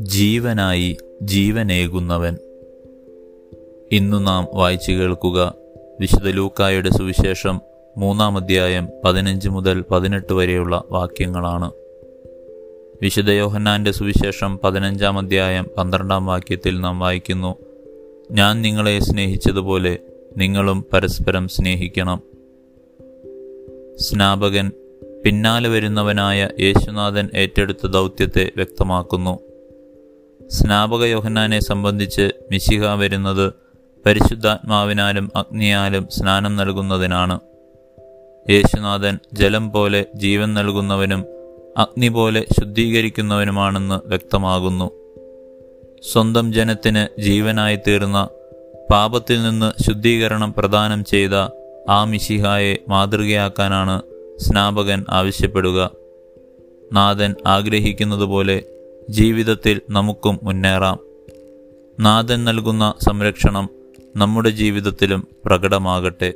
ജീവനായി ജീവനേകുന്നവൻ. ഇന്നു നാം വായിച്ചു കേൾക്കുക വിശുദ്ധ ലൂക്കായുടെ സുവിശേഷം മൂന്നാം അധ്യായം പതിനഞ്ച് മുതൽ പതിനെട്ട് വരെയുള്ള വാക്യങ്ങളാണ്. വിശുദ്ധ യോഹന്നാന്റെ സുവിശേഷം പതിനഞ്ചാം അധ്യായം പന്ത്രണ്ടാം വാക്യത്തിൽ നാം വായിക്കുന്നു ഞാൻ നിങ്ങളെ സ്നേഹിച്ചതുപോലെ നിങ്ങളും പരസ്പരം സ്നേഹിക്കണം. സ്നാപകൻ പിന്നാലെ വരുന്നവനായ യേശുനാഥൻ ഏറ്റെടുത്ത ദൗത്യത്തെ വ്യക്തമാക്കുന്നു. സ്നാപക യോഹന്നാനെ സംബന്ധിച്ച് മിശിഹ വരുന്നത് പരിശുദ്ധാത്മാവിനാലും അഗ്നിയാലും സ്നാനം നൽകുന്നതിനാണ്. യേശുനാഥൻ ജലം പോലെ ജീവൻ നൽകുന്നവനും അഗ്നി പോലെ ശുദ്ധീകരിക്കുന്നവനുമാണെന്ന് വ്യക്തമാകുന്നു. സ്വന്തം ജനത്തിന് ജീവനായി തീർന്ന പാപത്തിൽ നിന്ന് ശുദ്ധീകരണം പ്രദാനം ചെയ്ത ആ മിശിഹായെ മാതൃകയാക്കാനാണ് സ്നാപകൻ ആവശ്യപ്പെടുക. നാഥൻ ആഗ്രഹിക്കുന്നതുപോലെ ജീവിതത്തിൽ നമുക്കും മുന്നേറാം. നാഥൻ നൽകുന്ന സംരക്ഷണം നമ്മുടെ ജീവിതത്തിലും പ്രകടമാകട്ടെ.